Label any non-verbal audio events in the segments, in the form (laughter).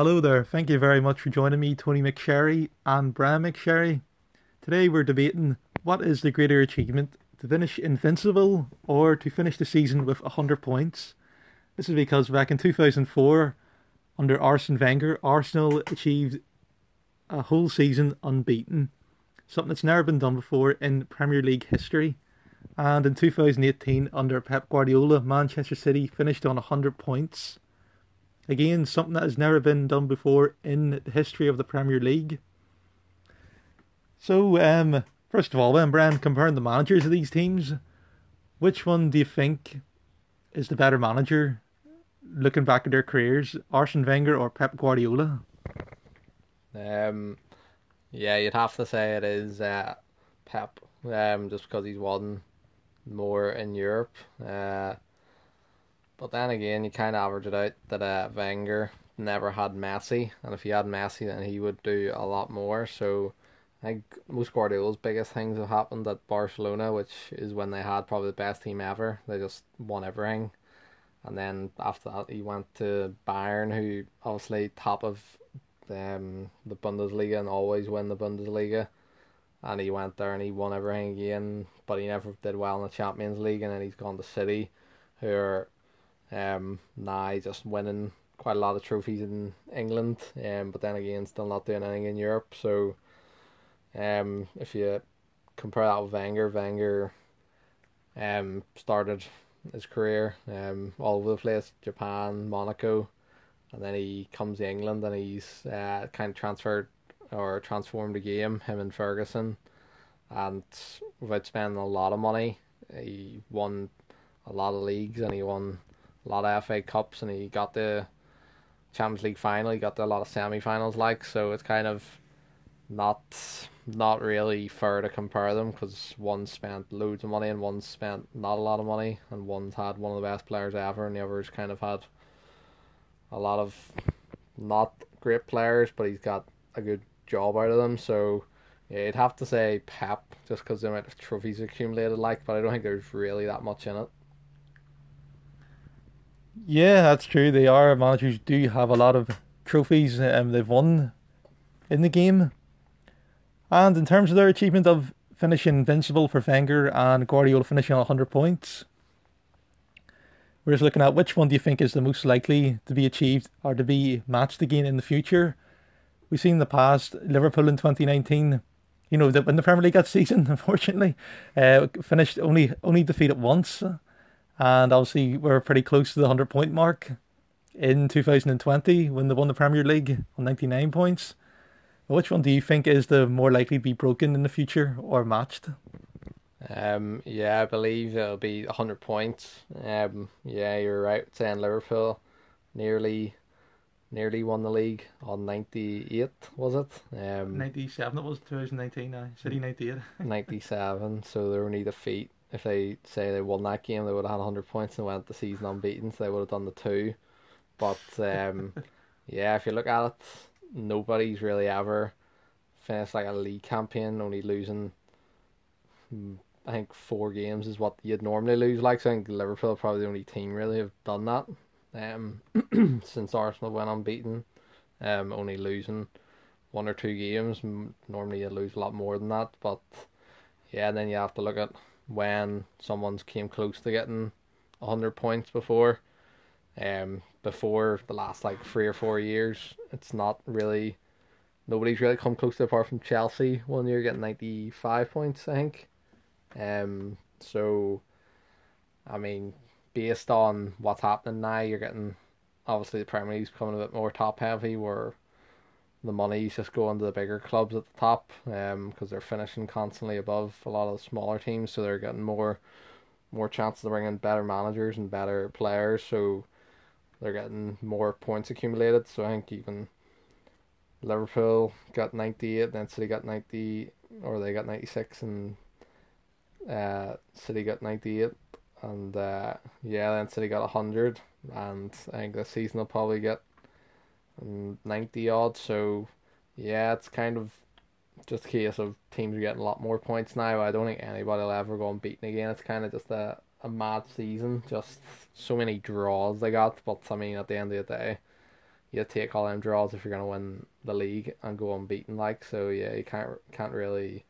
Hello there. Thank you very much for joining me, Tony McSherry and Brian McSherry. Today we're debating what is the greater achievement to finish invincible or to finish the season with 100 points. This is because back in 2004, under Arsene Wenger, Arsenal achieved a whole season unbeaten, something that's never been done before in Premier League history. And in 2018, under Pep Guardiola, Manchester City finished on 100 points. Again, something that has never been done before in the history of the Premier League. So, um, first of all, then, Brian, comparing the managers of these teams, which one do you think is the better manager looking back at their careers, Arsene Wenger or Pep Guardiola? Um, yeah, you'd have to say it is uh, Pep, um, just because he's won more in Europe. Uh, but then again, you kind of average it out that uh, Wenger never had Messi, and if he had Messi, then he would do a lot more. So I think most Guardiola's biggest things have happened at Barcelona, which is when they had probably the best team ever. They just won everything. And then after that, he went to Bayern, who obviously top of um, the Bundesliga and always win the Bundesliga. And he went there and he won everything again, but he never did well in the Champions League. And then he's gone to City, who are um, now just winning quite a lot of trophies in England, um, but then again, still not doing anything in Europe. So, um, if you compare that with Wenger, Wenger um, started his career um, all over the place Japan, Monaco, and then he comes to England and he's uh, kind of transferred or transformed the game, him and Ferguson. And without spending a lot of money, he won a lot of leagues and he won a lot of FA Cups and he got the Champions League final. He got to a lot of semi-finals, like so. It's kind of not not really fair to compare them because one spent loads of money and one spent not a lot of money, and one's had one of the best players ever, and the other's kind of had a lot of not great players, but he's got a good job out of them. So yeah, you'd have to say Pep just because the amount of trophies accumulated, like, but I don't think there's really that much in it. Yeah, that's true. They are managers do have a lot of trophies um, they've won in the game. And in terms of their achievement of finishing invincible for Wenger and Guardiola finishing on 100 points, we're just looking at which one do you think is the most likely to be achieved or to be matched again in the future. We've seen in the past Liverpool in 2019, you know, when the Premier League got season, (laughs) unfortunately, uh, finished only only defeated once and obviously we're pretty close to the 100 point mark in 2020 when they won the Premier League on 99 points. Which one do you think is the more likely to be broken in the future or matched? Um, yeah, I believe it'll be 100 points. Um, yeah, you're right saying Liverpool nearly nearly won the league on 98 was it um 97 it was 2019 uh, city 98 (laughs) 97 so they were only defeat if they say they won that game, they would have had 100 points and went the season unbeaten, so they would have done the two. But (laughs) um, yeah, if you look at it, nobody's really ever finished like a league campaign, only losing. Hmm, I think four games is what you'd normally lose. Like, so I think Liverpool are probably the only team really have done that. Um, (clears throat) since Arsenal went unbeaten, um, only losing one or two games. Normally you lose a lot more than that, but yeah, then you have to look at when someone's came close to getting hundred points before. Um, before the last like three or four years, it's not really nobody's really come close to apart from Chelsea one year getting ninety five points, I think. Um, so, I mean, based on what's happening now, you're getting obviously the Premier League's becoming a bit more top heavy, where the money's just going to the bigger clubs at the top um because they're finishing constantly above a lot of the smaller teams so they're getting more more chances to bring in better managers and better players so they're getting more points accumulated. So I think even Liverpool got 98 then City got 90 or they got 96 and uh City got 98 and uh yeah then City got 100 and I think this season they'll probably get 90 odd. So, yeah, it's kind of just a case of teams are getting a lot more points now. I don't think anybody will ever go unbeaten again. It's kind of just a, a mad season. Just so many draws they got. But, I mean, at the end of the day, you take all them draws if you're gonna win the league and go unbeaten. Like so, yeah, you can't can't really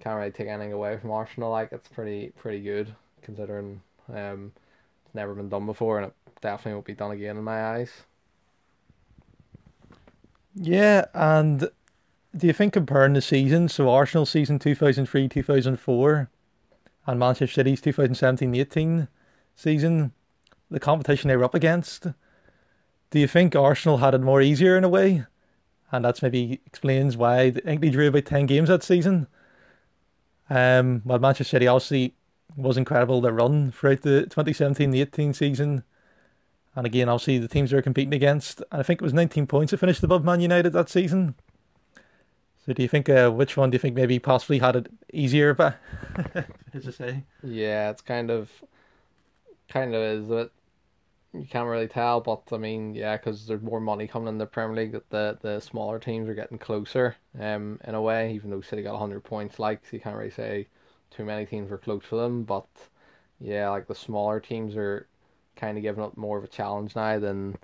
can't really take anything away from Arsenal. Like it's pretty pretty good considering um it's never been done before and it definitely won't be done again in my eyes. Yeah, and do you think comparing the season, so Arsenal season 2003 2004 and Manchester City's 2017 18 season, the competition they were up against, do you think Arsenal had it more easier in a way? And that's maybe explains why I think they drew about 10 games that season. Um, well, Manchester City obviously was incredible their run throughout the 2017 18 season. And again, obviously, the teams they were competing against, and I think it was 19 points that finished above Man United that season. So, do you think uh, which one do you think maybe possibly had it easier? But (laughs) as I say, yeah, it's kind of, kind of is it. You can't really tell, but I mean, yeah, because there's more money coming in the Premier League. That the the smaller teams are getting closer, um, in a way. Even though City got hundred points, like so you can't really say too many teams were close for them. But yeah, like the smaller teams are kind of giving up more of a challenge now than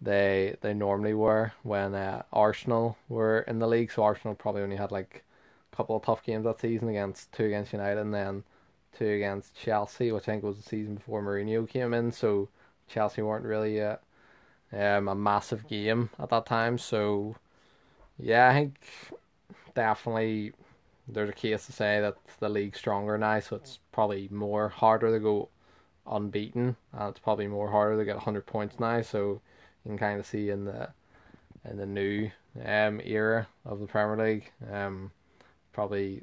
they they normally were when uh, Arsenal were in the league. So Arsenal probably only had like a couple of tough games that season against two against United and then two against Chelsea, which I think was the season before Mourinho came in. So Chelsea weren't really um, a massive game at that time. So yeah, I think definitely there's a case to say that the league's stronger now, so it's probably more harder to go unbeaten, and it's probably more harder to get hundred points now. So you can kind of see in the in the new um era of the Premier League, um, probably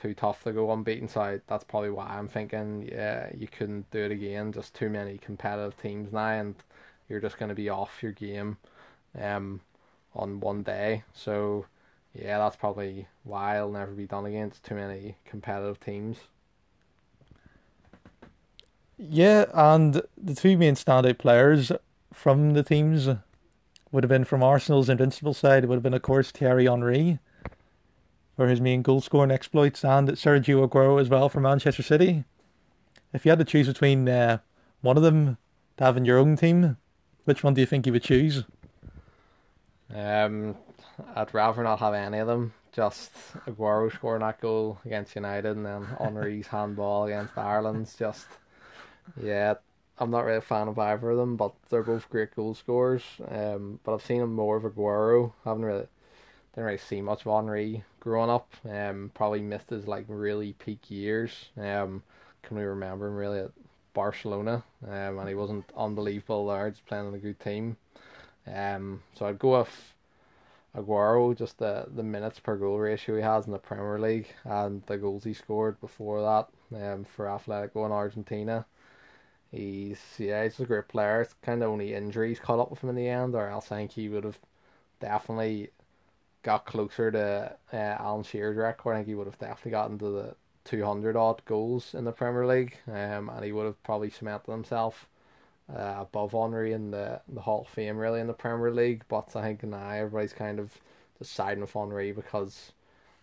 too tough to go unbeaten. So I, that's probably why I'm thinking, yeah, you couldn't do it again. Just too many competitive teams now, and you're just going to be off your game, um, on one day. So yeah, that's probably why it'll never be done against too many competitive teams. Yeah, and the two main standout players from the teams would have been from Arsenal's invincible side. It would have been, of course, Thierry Henry for his main goal scoring exploits, and Sergio Aguero as well for Manchester City. If you had to choose between uh, one of them to have in your own team, which one do you think you would choose? Um, I'd rather not have any of them. Just Aguero scoring that goal against United, and then Henry's handball against Ireland's just yeah, I'm not really a fan of either of them, but they're both great goal scorers. Um, but I've seen him more of Aguero. haven't really didn't really see much of Henry growing up. Um, probably missed his like really peak years. Um, can we remember him really at Barcelona? Um, and he wasn't unbelievable there. Just playing on a good team. Um, so I'd go with Aguero, just the the minutes per goal ratio he has in the Premier League and the goals he scored before that. Um, for Atletico in Argentina. He's yeah, he's a great player. It's kind of only injuries caught up with him in the end, or else I think he would have definitely got closer to uh, Alan Shearer's record. I think he would have definitely gotten to the two hundred odd goals in the Premier League, um, and he would have probably cemented himself uh, above Henry in the the Hall of Fame really in the Premier League. But I think now everybody's kind of deciding with Henry because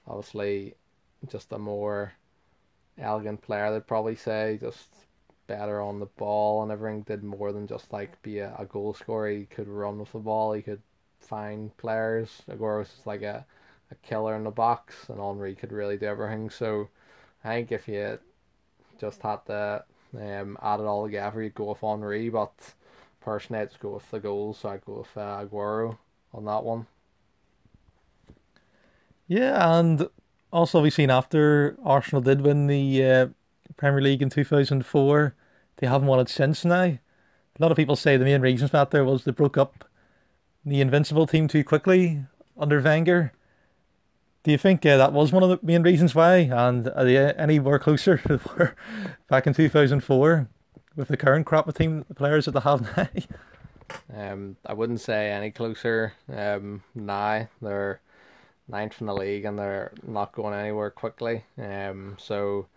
obviously just a more elegant player. They'd probably say just better on the ball and everything. Did more than just like be a, a goal scorer. He could run with the ball. He could find players. Aguero was just like a, a killer in the box, and Henry could really do everything. So I think if you just had to um, add it all together, you'd go with Henry. But personally, I'd go with the goals, so I'd go with uh, Aguero on that one. Yeah, and also we've seen after Arsenal did win the uh, Premier League in 2004. They haven't won it since now. A lot of people say the main reason for that there was they broke up the Invincible team too quickly under Wenger. Do you think uh, that was one of the main reasons why? And are they any more closer (laughs) back in 2004 with the current crop of team players that they have now? Um, I wouldn't say any closer. Um, now they're ninth in the league and they're not going anywhere quickly. Um, so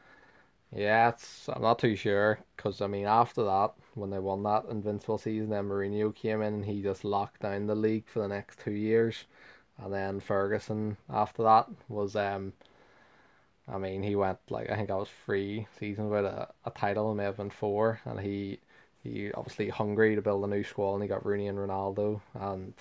yeah, I'm not too sure because I mean after that when they won that invincible season, then Mourinho came in and he just locked down the league for the next two years, and then Ferguson after that was um. I mean, he went like I think I was three seasons with a, a title, may have been four, and he he obviously hungry to build a new squad, and he got Rooney and Ronaldo, and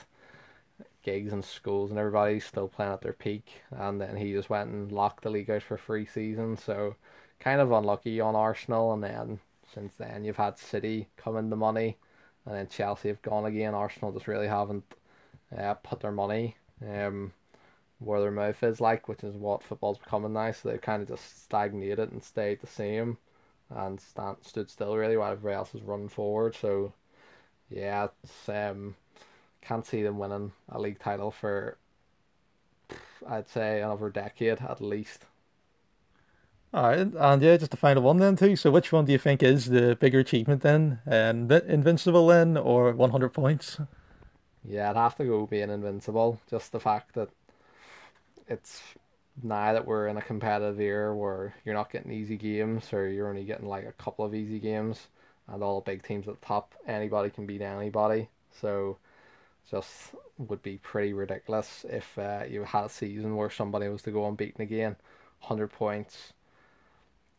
Giggs and Scholes and everybody's still playing at their peak, and then he just went and locked the league out for three seasons. So kind of unlucky on Arsenal, and then since then you've had City come in the money, and then Chelsea have gone again. Arsenal just really haven't uh, put their money um, where their mouth is like, which is what football's becoming now. So they've kind of just stagnated and stayed the same, and stand, stood still really while everybody else is running forward. So yeah, um can't see them winning a league title for I'd say another decade at least. All right, and yeah, just the final one then too. So, which one do you think is the bigger achievement then, and Invincible then, or one hundred points? Yeah, I'd have to go being invincible. Just the fact that it's now that we're in a competitive era where you're not getting easy games, or you're only getting like a couple of easy games, and all the big teams at the top, anybody can beat anybody. So just would be pretty ridiculous if uh, you had a season where somebody was to go unbeaten again. 100 points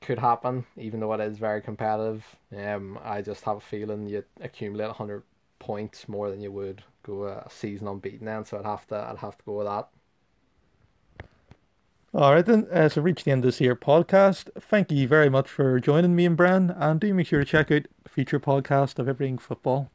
could happen, even though it is very competitive. Um, I just have a feeling you'd accumulate 100 points more than you would go a season unbeaten then, so I'd have to I'd have to go with that. All right, then. Uh, so, reach the end of this here podcast. Thank you very much for joining me and Bran, and do make sure to check out future podcast of Everything Football.